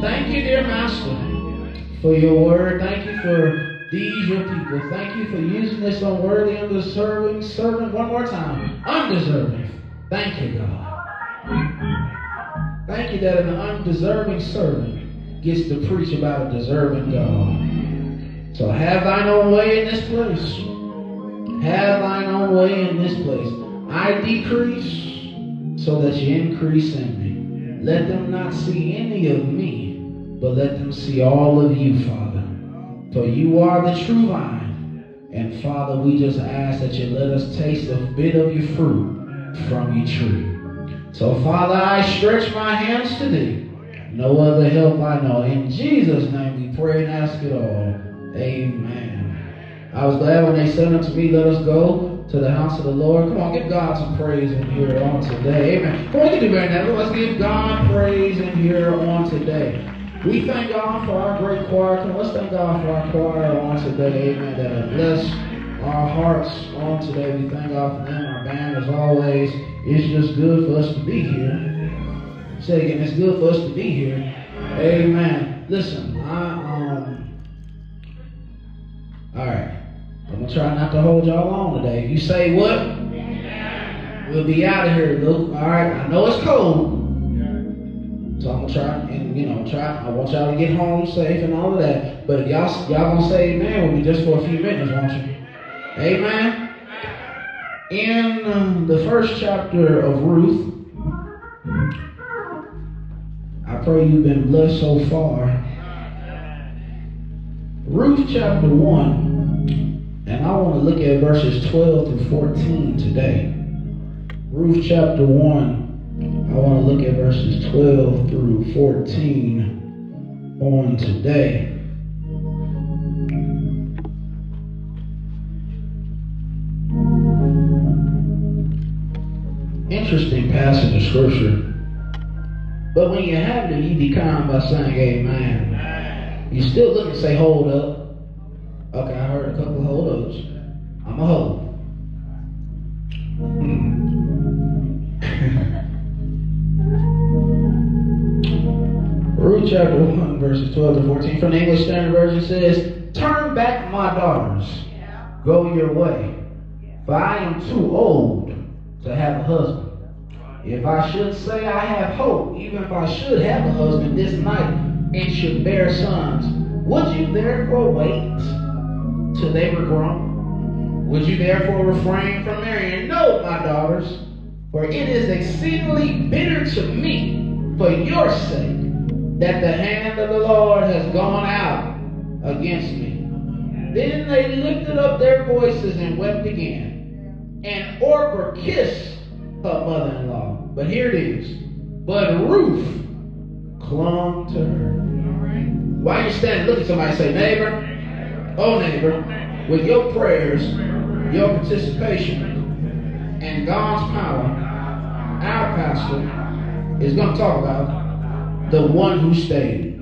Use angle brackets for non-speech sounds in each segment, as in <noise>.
Thank you, dear Master, for your word. Thank you for these, your people. Thank you for using this unworthy, undeserving servant one more time. Undeserving. Thank you, God. Thank you that an undeserving servant gets to preach about a deserving God. So have thine own way in this place. Have thine own way in this place. I decrease so that you increase in me. Let them not see any of me, but let them see all of you, Father. For you are the true vine. And Father, we just ask that you let us taste a bit of your fruit from your tree. So, Father, I stretch my hands to thee. No other help I know. In Jesus' name we pray and ask it all. Amen. I was glad when they said unto me, Let us go to the house of the Lord. Come on, give God some praise in here on today. Amen. You can do better that. Let's give God praise in here on today. We thank God for our great choir. Come on, Let's thank God for our choir on today. Amen. That have blessed our hearts on today. We thank God for them. Our band, as always, it's just good for us to be here. Say again, it's good for us to be here. Amen. Listen, I um. All right. Try not to hold y'all long today. You say what, we'll be out of here, Luke. All right. I know it's cold. So I'm gonna try and you know try. I want y'all to get home safe and all of that. But if y'all y'all gonna say amen with me just for a few minutes, won't you? Amen. In um, the first chapter of Ruth, I pray you've been blessed so far. Ruth chapter one, and I want to look at verses 12 through 14 today. Ruth chapter one. I want to look at verses 12 through 14 on today. Interesting passage of scripture. But when you have it, you be calm by saying amen. You still look and say, hold up. Okay, I heard a couple of hold ups. I'm a hold. <laughs> Ruth chapter 1, verses 12 to 14 from the English Standard Version says, Turn back, my daughters, go your way, for I am too old to have a husband. If I should say I have hope, even if I should have a husband this night and should bear sons, would you therefore wait till they were grown? Would you therefore refrain from marrying? No, my daughters, for it is exceedingly bitter to me for your sake that the hand of the Lord has gone out against me. Then they lifted up their voices and wept again. And Orpah kissed her mother-in-law. But here it is. But Ruth clung to her. Why are you standing? Look at somebody say, neighbor, oh neighbor, with your prayers, your participation, and God's power, our pastor is going to talk about the one who stayed.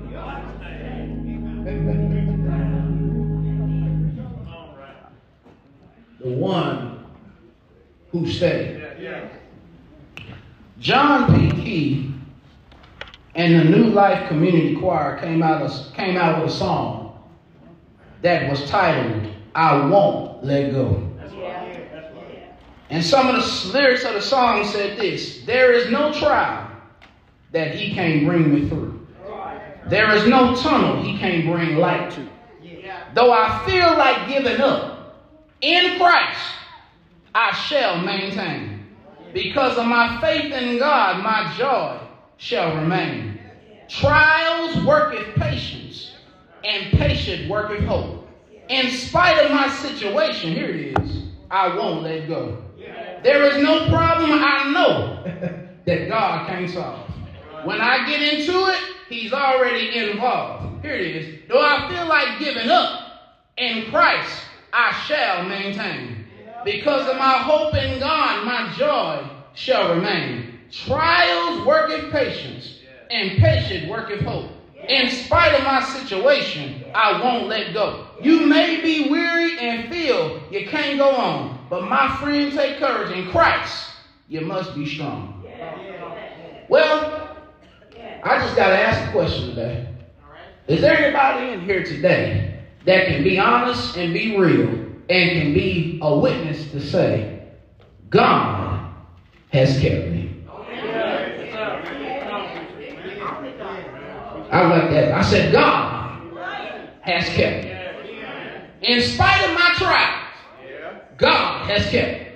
The one who stayed. John P. Kee and the New Life Community Choir came out, of, came out with a song that was titled, I Won't Let Go. And some of the lyrics of the song said this There is no trial that he can't bring me through. There is no tunnel he can't bring light to. Though I feel like giving up, in Christ I shall maintain. Because of my faith in God, my joy shall remain. Trials worketh patience, and patience worketh hope. In spite of my situation, here it is, I won't let go. There is no problem I know <laughs> that God can't solve. When I get into it, he's already involved. Here it is. Though I feel like giving up, in Christ I shall maintain. Because of my hope in God, my joy shall remain. Trials worketh patience, and patience worketh hope. In spite of my situation, I won't let go. You may be weary and feel you can't go on, but my friend, take courage. In Christ, you must be strong. Well, I just got to ask a question today. Is there anybody in here today that can be honest and be real and can be a witness to say, God has kept me? I like that. I said, God has kept me. In spite of my trials, God has kept me.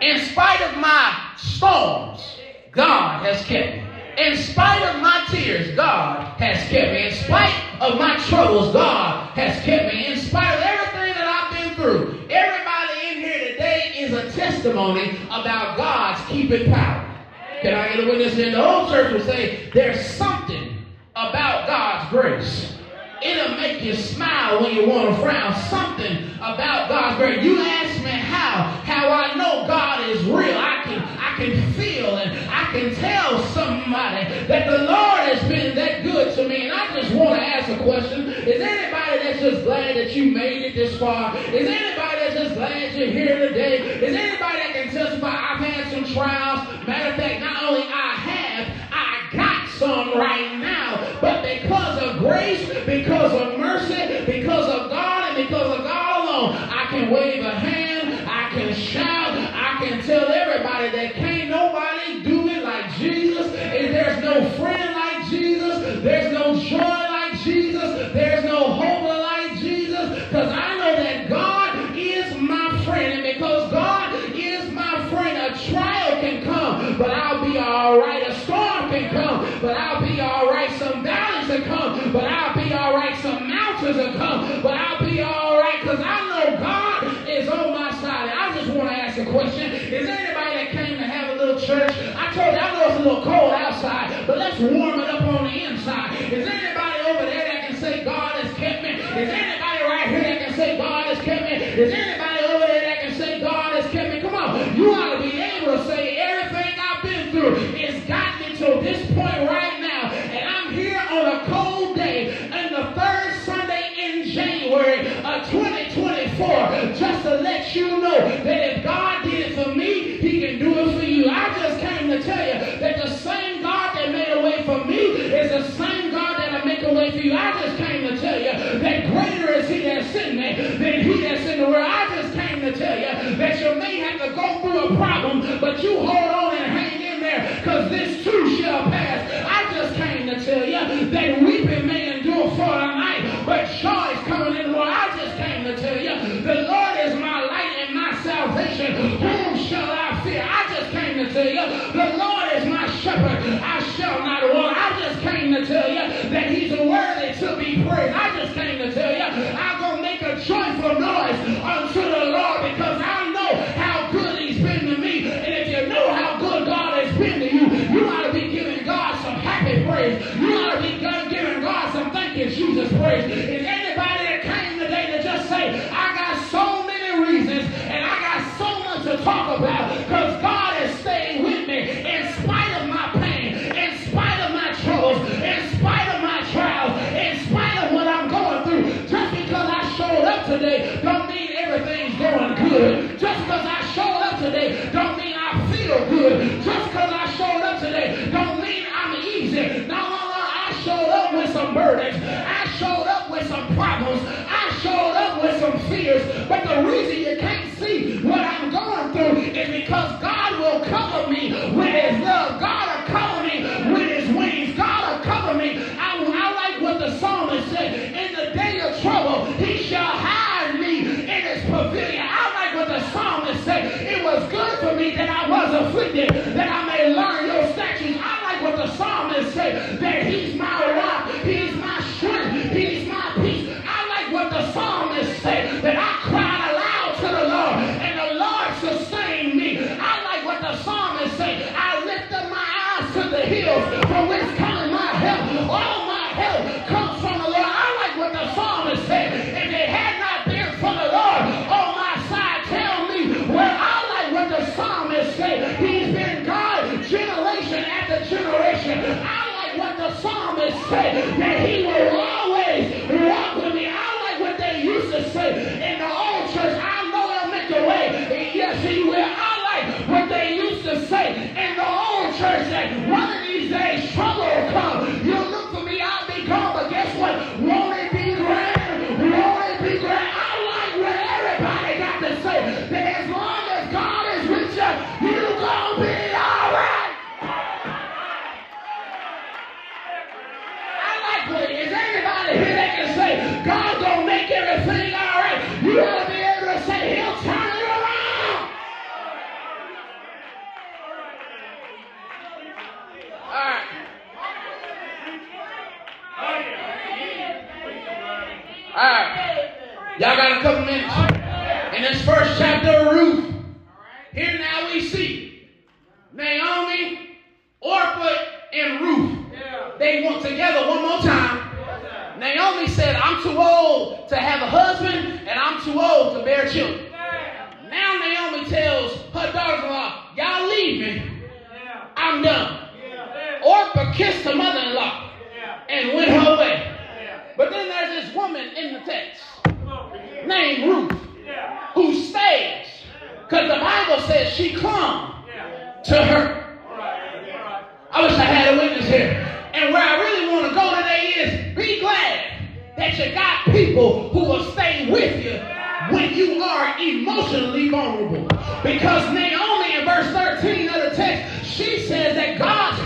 In spite of my storms, God has kept me. In spite of my tears, God has kept me. In spite of my troubles, God has kept me. In spite of everything that I've been through, everybody in here today is a testimony about God's keeping power. Can I get a witness in the old church would say there's something about God's grace. It'll make you smile when you want to frown. Something about God's grace. You ask me how, how I know God is real. I can, I can feel and I can tell somebody that the Lord has been that good to me. And I just want to ask a question. Is anybody that's just glad that you made it this far? Is anybody that's just glad you're here today? Is anybody that can testify I've had some trials? Matter of fact, not only I have, I got some right grace, because of mercy, because of God, and because of God alone, I can wave a hand, but I'll be all right. Because I know God is on my side. I just want to ask a question. Is there anybody that came to have a little church? I told you, I know it's a little cold outside, but let's warm it up on the inside. Is there anybody over there that can say God has kept me? Is there anybody right here that can say God has kept me? Is there anybody over there that can say God has kept me? Come on. You ought to be able to say everything I've been through has gotten me to this point right 2024 just to let you know that if God did it for me, he can do it for you. I just came to tell you that the same God that made a way for me is the same God that'll make a way for you. I just came to tell you that greater is he that's in me than he that's in the world. I just came to tell you that you may have to go through a problem, but you hold on and hang in there because this too shall pass. I just came to tell you that weeping praised. I just came to tell you I'm going to make a joyful noise unto the Lord because I know how good he's been to me. And if you know how good God has been to you, you ought to be giving God some happy praise. You ought to be giving God some thank you, Jesus praise. Is anybody that came today to just say, I got so many reasons and I got so much to talk about because God has good. Just because I showed up today don't mean I'm easy. No, no, no. I showed up with some burdens. I showed up with some problems. I showed up with some fears. But the reason you can't see what I'm going through is because God will cover me with his love. God will cover me with his wings. God will cover me. I, I like what the psalmist said. In the day of trouble, he shall hide was afflicted, that I may learn your psalmist said, that he will always walk with me. I like what they used to say in the old church. I know he'll make a way. Yes, he will. I like what they used to say in the old church that one of these days trouble will come. You Y'all got a couple minutes. In this first chapter of Ruth, here now we see Naomi, Orpah, and Ruth. They went together one more time. Naomi said, I'm too old to have a husband and I'm too old to bear children. Now Naomi tells her daughter-in-law, y'all leave me. I'm done. Orpah kissed her mother-in-law and went her way. But then there's this woman in the text named Ruth who stays. Because the Bible says she clung to her. I wish I had a witness here. And where I really want to go today is be glad that you got people who will stay with you when you are emotionally vulnerable. Because Naomi in verse 13 of the text, she says that God's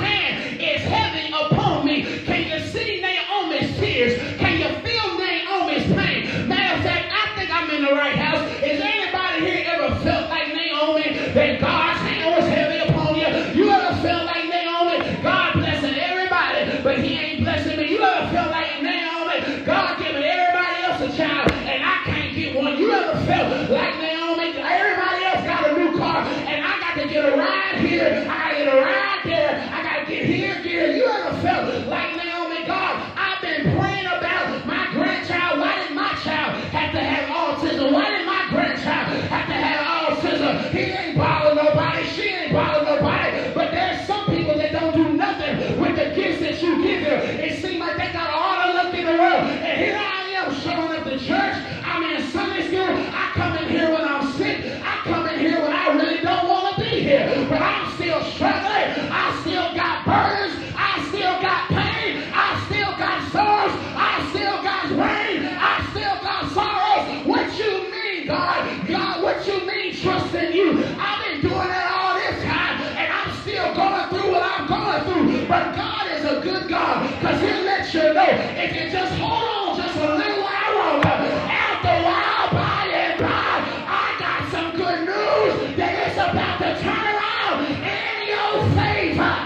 if you just hold on just a little while longer. After a while, by and by, I got some good news that it's about to turn around in your favor.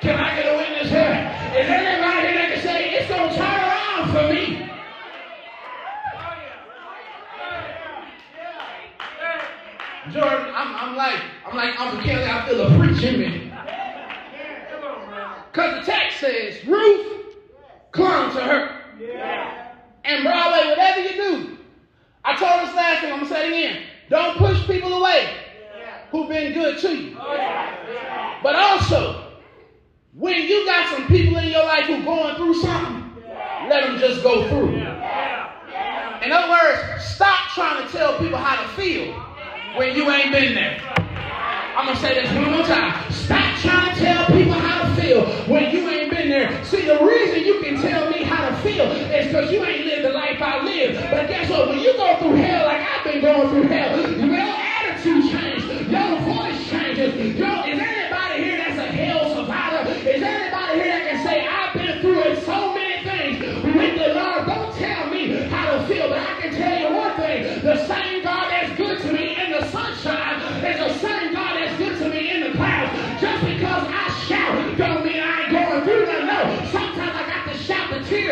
Can I get a witness here? Is anybody here that can say it's going to turn around for me? Jordan, I'm, I'm like, I'm like Uncle Kelly, I feel a preach in me. Because the text says, Ruth clung to her. And Broadway, whatever you do, I told us last week, I'm going to say it again. Don't push people away who've been good to you. Oh, but also, when you got some people in your life who going through something, let them just go through. In other words, stop trying to tell people how to feel when you ain't been there. I'm gonna say this one more time. Stop trying to tell people how to feel when you ain't See, the reason you can tell me how to feel is because you ain't lived the life I lived. But guess what? When you go through hell like I've been going through hell, your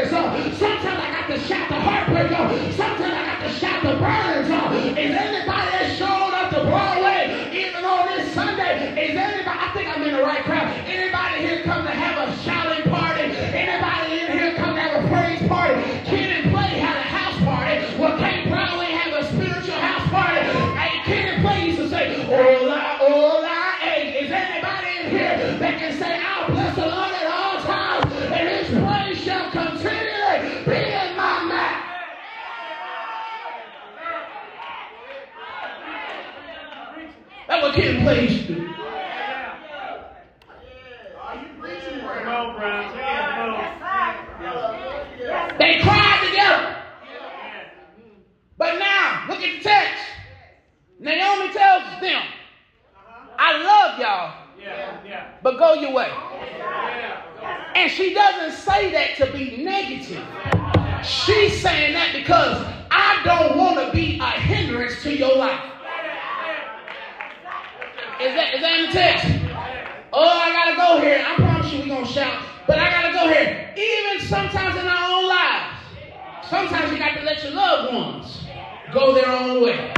tears. Sometimes I got to shout the heartbreak. Sometimes I got to shout the burdens. Is anybody that showed up to Broadway even on this Sunday? Is anybody, I think I'm in the right crowd. Anybody here come to have a shouting party? Anybody That's what Kid and Play to do. They cried together. But now, look at the text. Naomi tells them, I love y'all, but go your way. And she doesn't say that to be negative. She's saying that because I don't want to be a hindrance to your life. Is that, is that in the text? Oh, I gotta go here. I promise you we're gonna shout, but I gotta go here. Even sometimes in our own lives, sometimes you got to let your loved ones go their own way.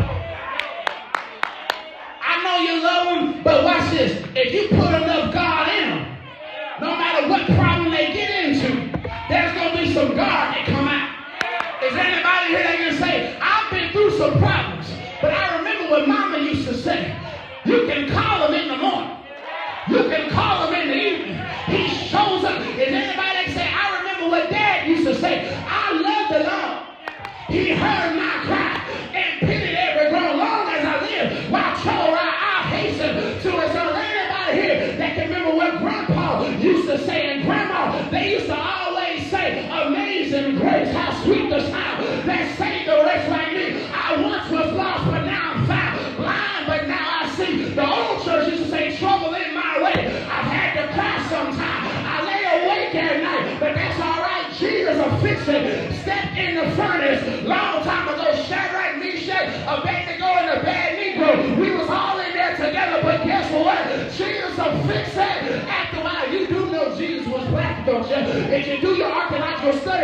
I know you love them, but watch this. If you put enough God in them, no matter what problem they get into, there's gonna be some God that come out. Is anybody here that can say, I've been through some problems, but I remember what Mama used to say. You can call him in the morning. You can call him in the evening. He shows up. Is anybody that say, I remember what Dad used to say? I love the Lord. He heard my cry and pitied every groan. Long as I live, while trouble I, hasten to it. So anybody here that can remember what Grandpa used to say and Grandma, they used to always say, amazing grace, how sweet the sound that saved Jesus will fix it. Step in the furnace. Long time ago, Shadrach, Meshach, Abednego, and the bad Negro. We was all in there together, but guess what? Jesus fix it. After a while, you do know Jesus was black, don't you? If you do your archaeological study,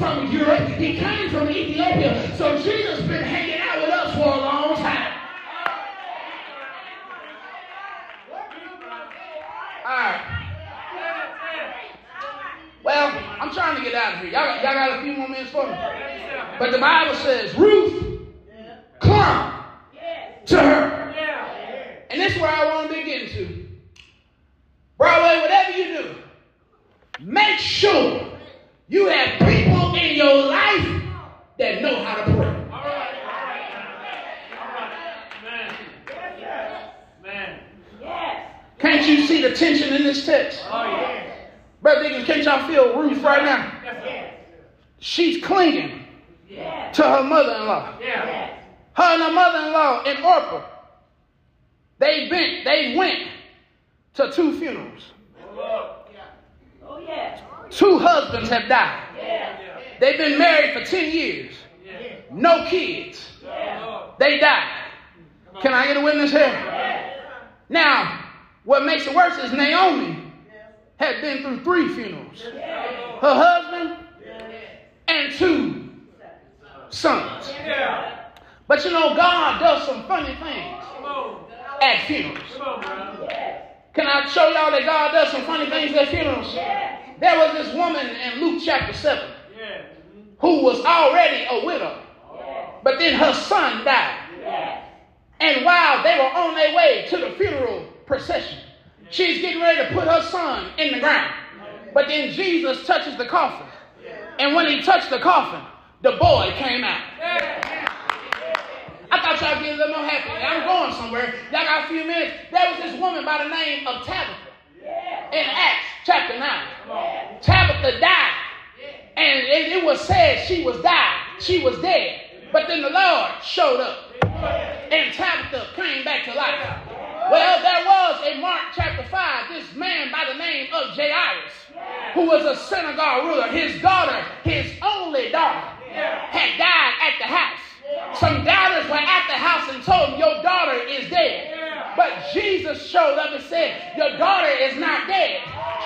from Europe. He came from Ethiopia. So Jesus been hanging out with us for a long time. All right. Well, I'm trying to get out of here. Y'all, y'all got a few more minutes for me? But the Bible says Ruth clung to her. And this is where I want to be getting to. Broadway, whatever you do, make sure you have people in your life that know how to pray. Can't you see the tension in this text? Oh, yeah. Brother Dickens, can't y'all feel Ruth right now? Yes. She's clinging yes. to her mother-in-law. Yes. Her and her mother-in-law in Orpah. They went, they went to two funerals. Oh, oh yeah. Two husbands have died. They've been married for 10 years. No kids. They died. Can I get a witness here? Now, what makes it worse is Naomi had been through three funerals. Her husband and two sons. But you know, God does some funny things at funerals. Can I show y'all that God does some funny things at funerals? There was this woman in Luke chapter 7 who was already a widow, but then her son died. And while they were on their way to the funeral procession, she's getting ready to put her son in the ground. But then Jesus touches the coffin. And when he touched the coffin, the boy came out. I thought y'all get a little more happy. I'm going somewhere. Y'all got a few minutes. There was this woman by the name of Tabitha in Acts chapter 9. Tabitha died. And it, it was said she was died. She was dead. But then the Lord showed up. And Tabitha came back to life. Well, there was in Mark chapter 5 this man by the name of Jairus, who was a synagogue ruler. His daughter, his only daughter, had died at the house. Some doubters were at the house and told him, Your daughter is dead. But Jesus showed up and said, Your daughter is not dead.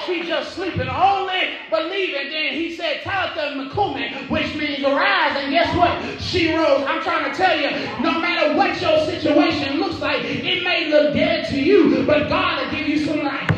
She's just sleeping. Only believe it. Then he said, Talitha Makumi, which means arise. And guess what? She rose. I'm trying to tell you, no matter what your situation looks like, it may look dead to you, but God will give you some life.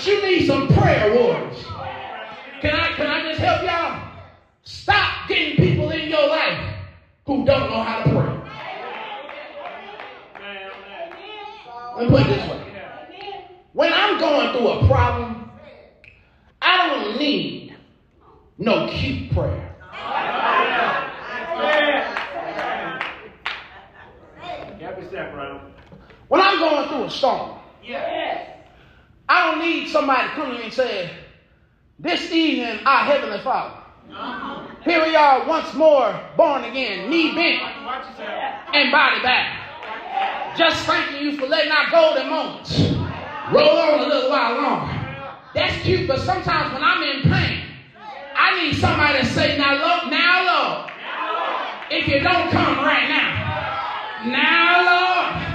But you need some prayer warriors. Can I, can I just help y'all? Stop getting people in your life who don't know how to pray. Let me put it this way. When I'm going through a problem, I don't need no cute prayer. When I'm going through a storm, I don't need somebody to come to me and say, This evening, our Heavenly Father, here we are once more born again, knee bent and body back. Just thanking you for letting our golden moments roll on a little while longer. That's cute, but sometimes when I'm in pain, I need somebody to say, Now, Lord, now, Lord, if you don't come right now, now, Lord,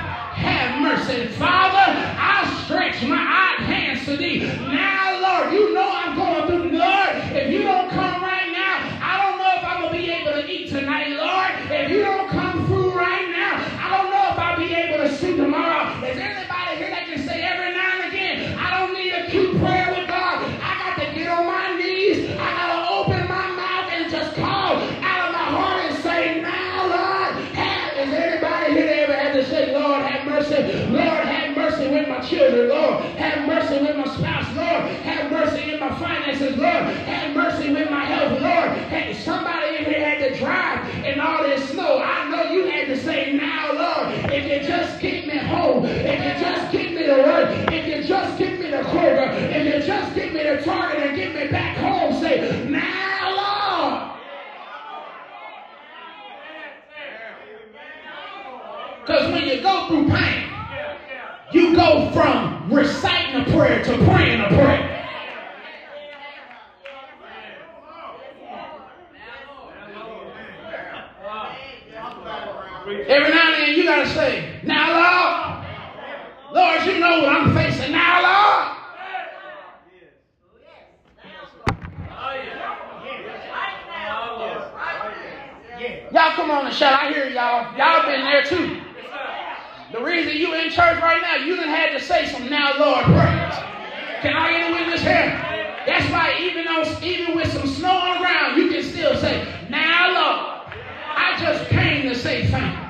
mercy. Father, I stretch my hands to thee. Now, Lord, you know I'm going through Have mercy with my health, Lord. Hey, somebody in here had to drive in all this snow. I know you had to say, now, Lord, if you just get me home, if you just get me to work, if you just get me to Kroger, if you just get me to Target and get me back home, say, now, Lord. Because when you go through pain, you go from reciting a prayer to praying a prayer. You know what I'm facing now, Lord. Y'all come on and shout. I hear y'all. Y'all been there too. The reason you in church right now, you done had to say some now Lord prayers. Can I get a witness here? That's why even though even with some snow on the ground, you can still say, now Lord, I just came to say thank you.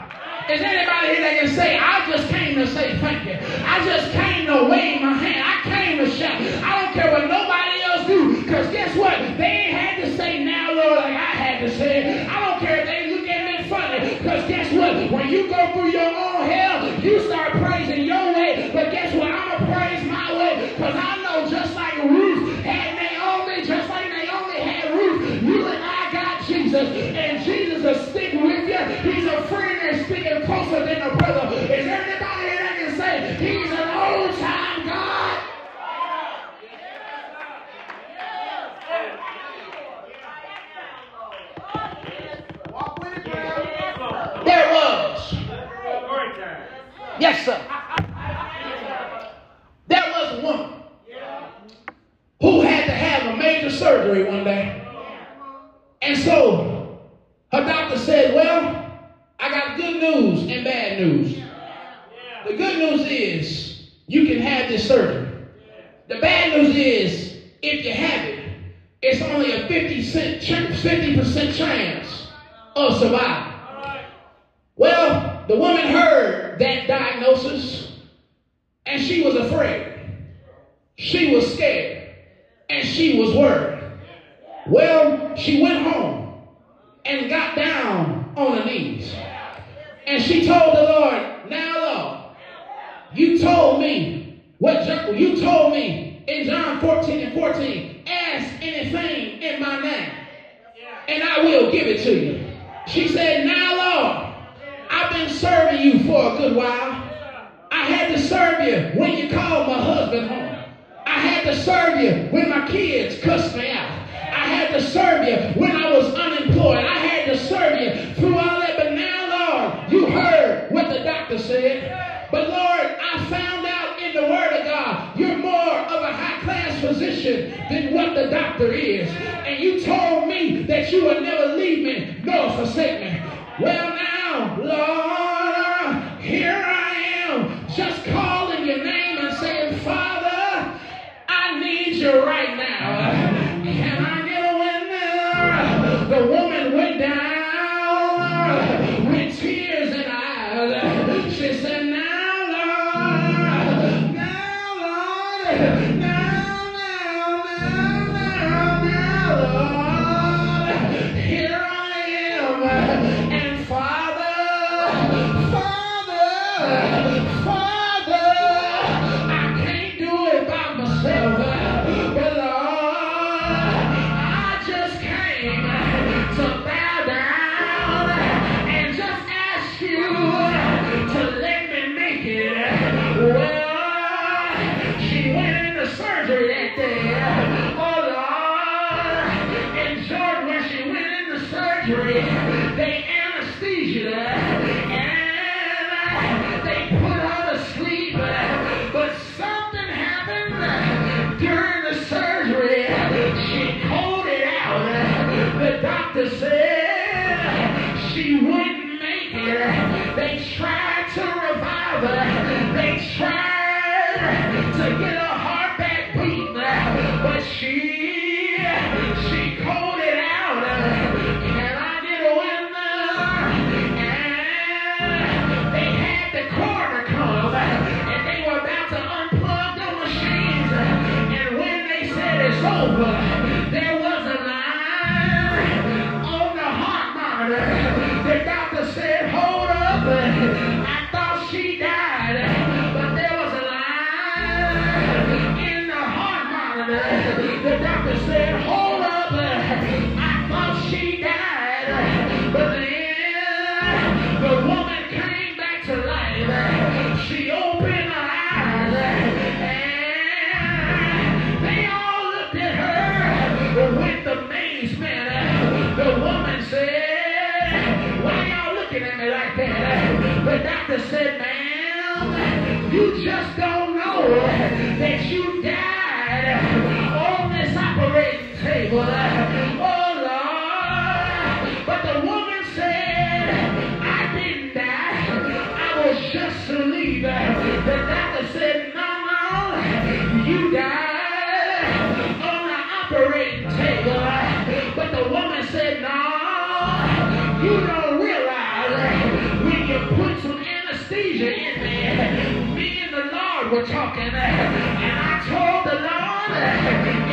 Is anybody here that can say, I just came to say thank you? I just came to wave my hand. I came to shout. I don't care what nobody else do. Because guess what? They ain't had to say now, Lord, like I had to say it. I don't care if they look at me funny. Because guess what? When you go through your own hell, you start so her doctor said, Well, I got good news and bad news. The good news is you can have this surgery. The bad news is if you have it, it's only a 50 cent, 50% chance of survival. Well, the woman heard that diagnosis and she was afraid. She was scared and she was worried. Well, she went home and got down on her knees. And she told the Lord, Now, Lord, you told me what you told me in John 14 and 14, ask anything in my name, and I will give it to you. She said, Now, Lord, I've been serving you for a good while. I had to serve you when you called my husband home. I had to serve you when my kids cussed me out. I had to serve you when I the doctor said. But Lord, I found out in the Word of God, you're more of a high class physician than what the doctor is. And you told me that you would never leave me nor forsake me. Well, now, Lord, here I am, just calling your name and saying, Father, I need you right tried to revive her. They tried to get her heart back beating. But she she pulled it out. Can I get a witness? And they had the coroner come and they were about to unplug the machines. And when they said it's over, I thought she died. But there was a in the heart. The doctor said, hold up. I thought she died. But then the like. The doctor said, ma'am, you just don't know that you died on this operating table. season in me, me and the Lord were talking, and I told the Lord,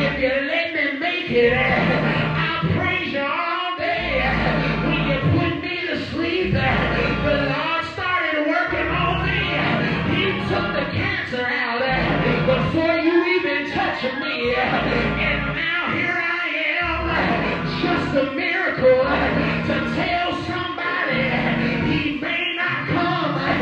if you let me make it, I'll praise you all day. When you put me to sleep, the Lord started working on me. He took the cancer out before you even touched me. And now here I am, just a miracle.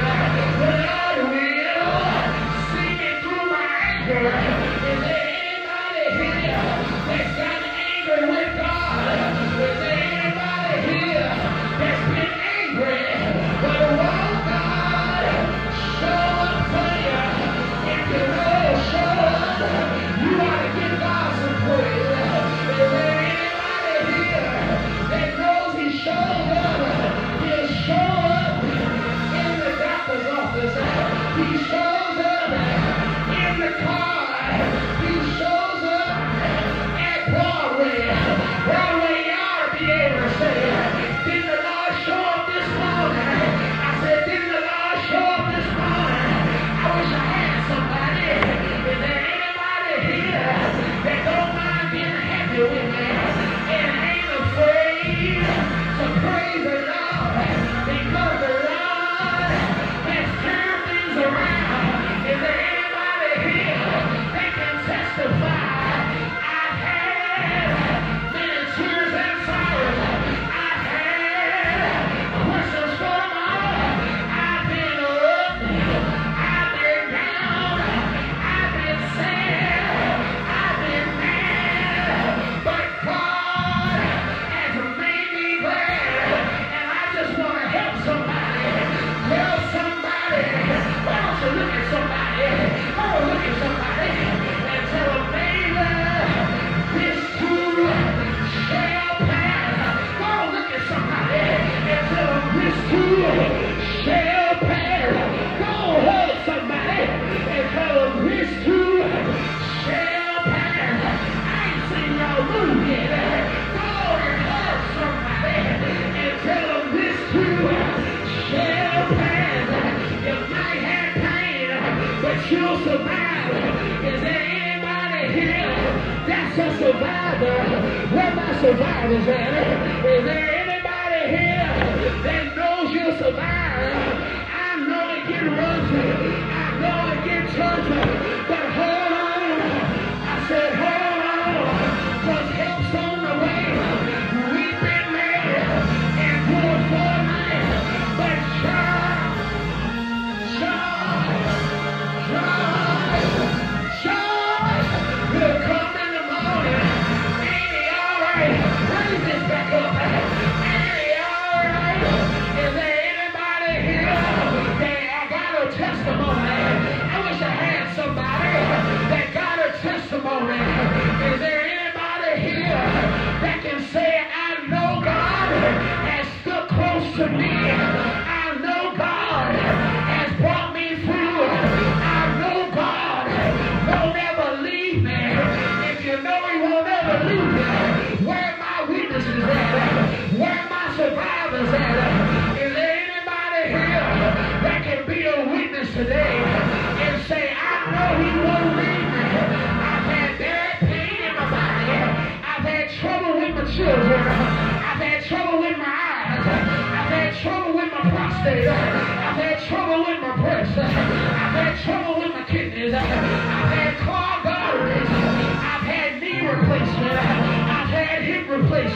Yeah.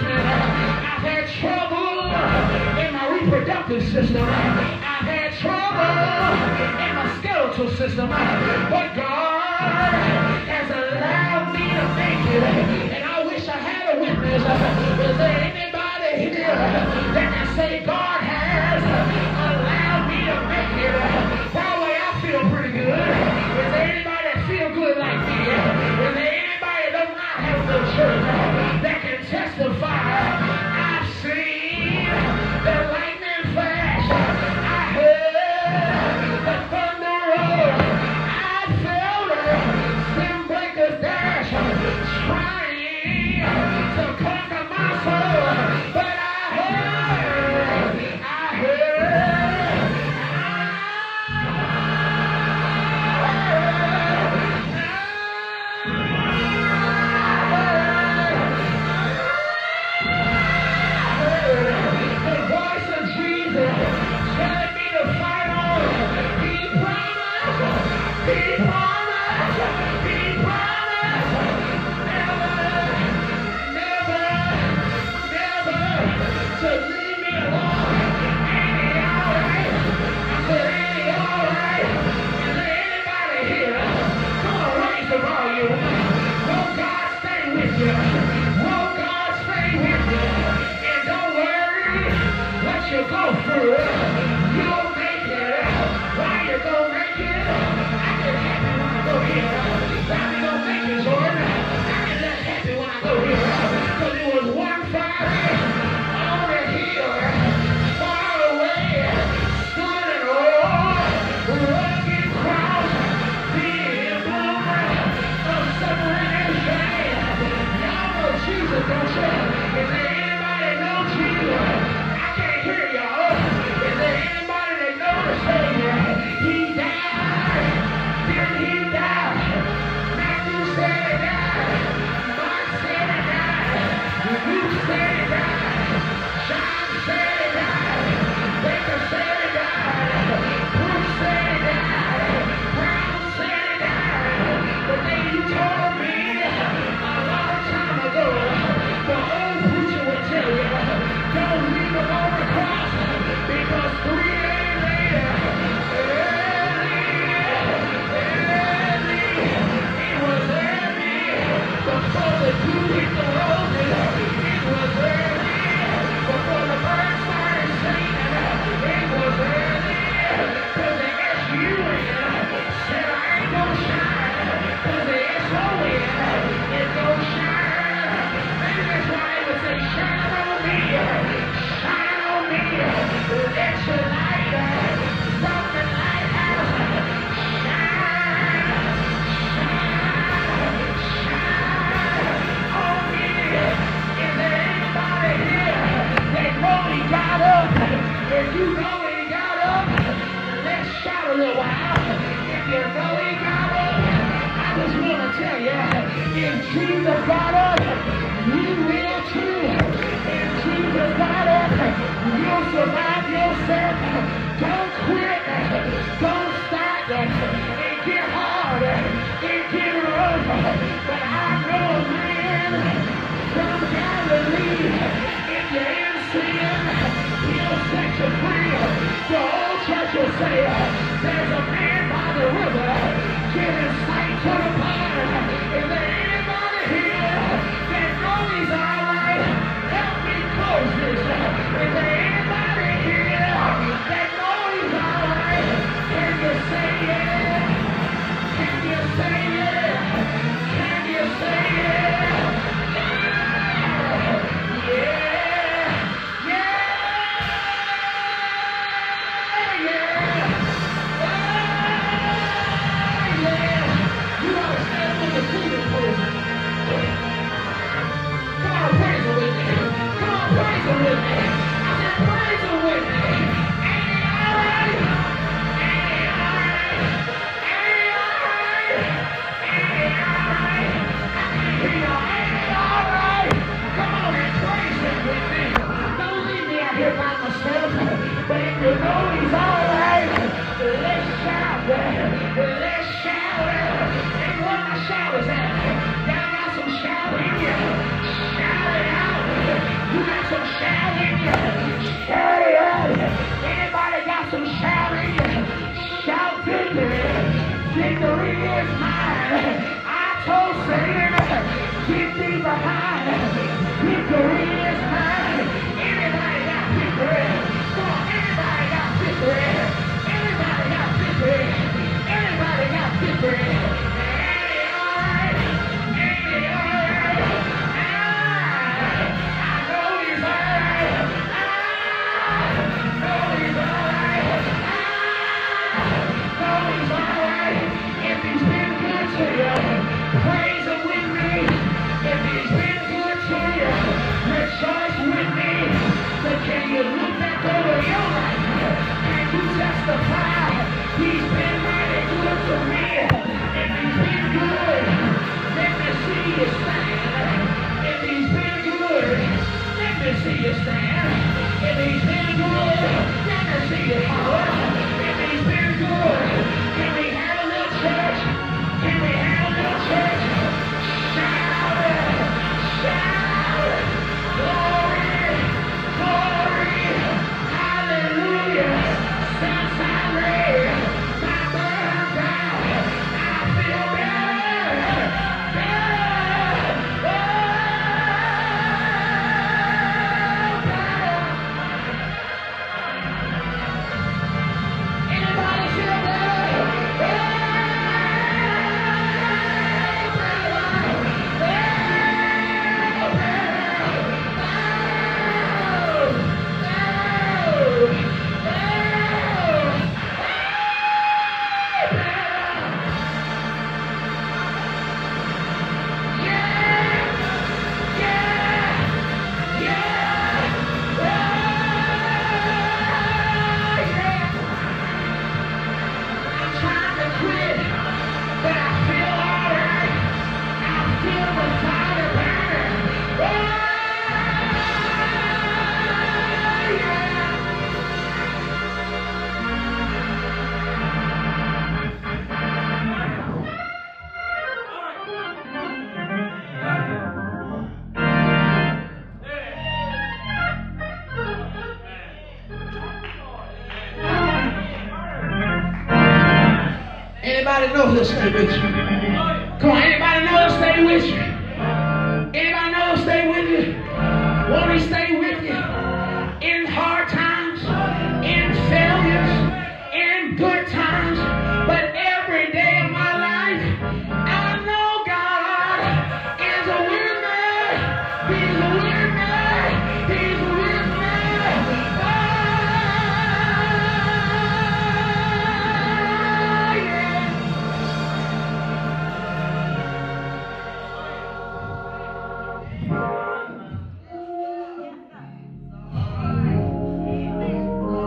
I had trouble in my reproductive system. I had trouble in my skeletal system. But God has allowed me to make it. And I wish I had a witness. Is there anybody here that can say God has allowed me to make it? say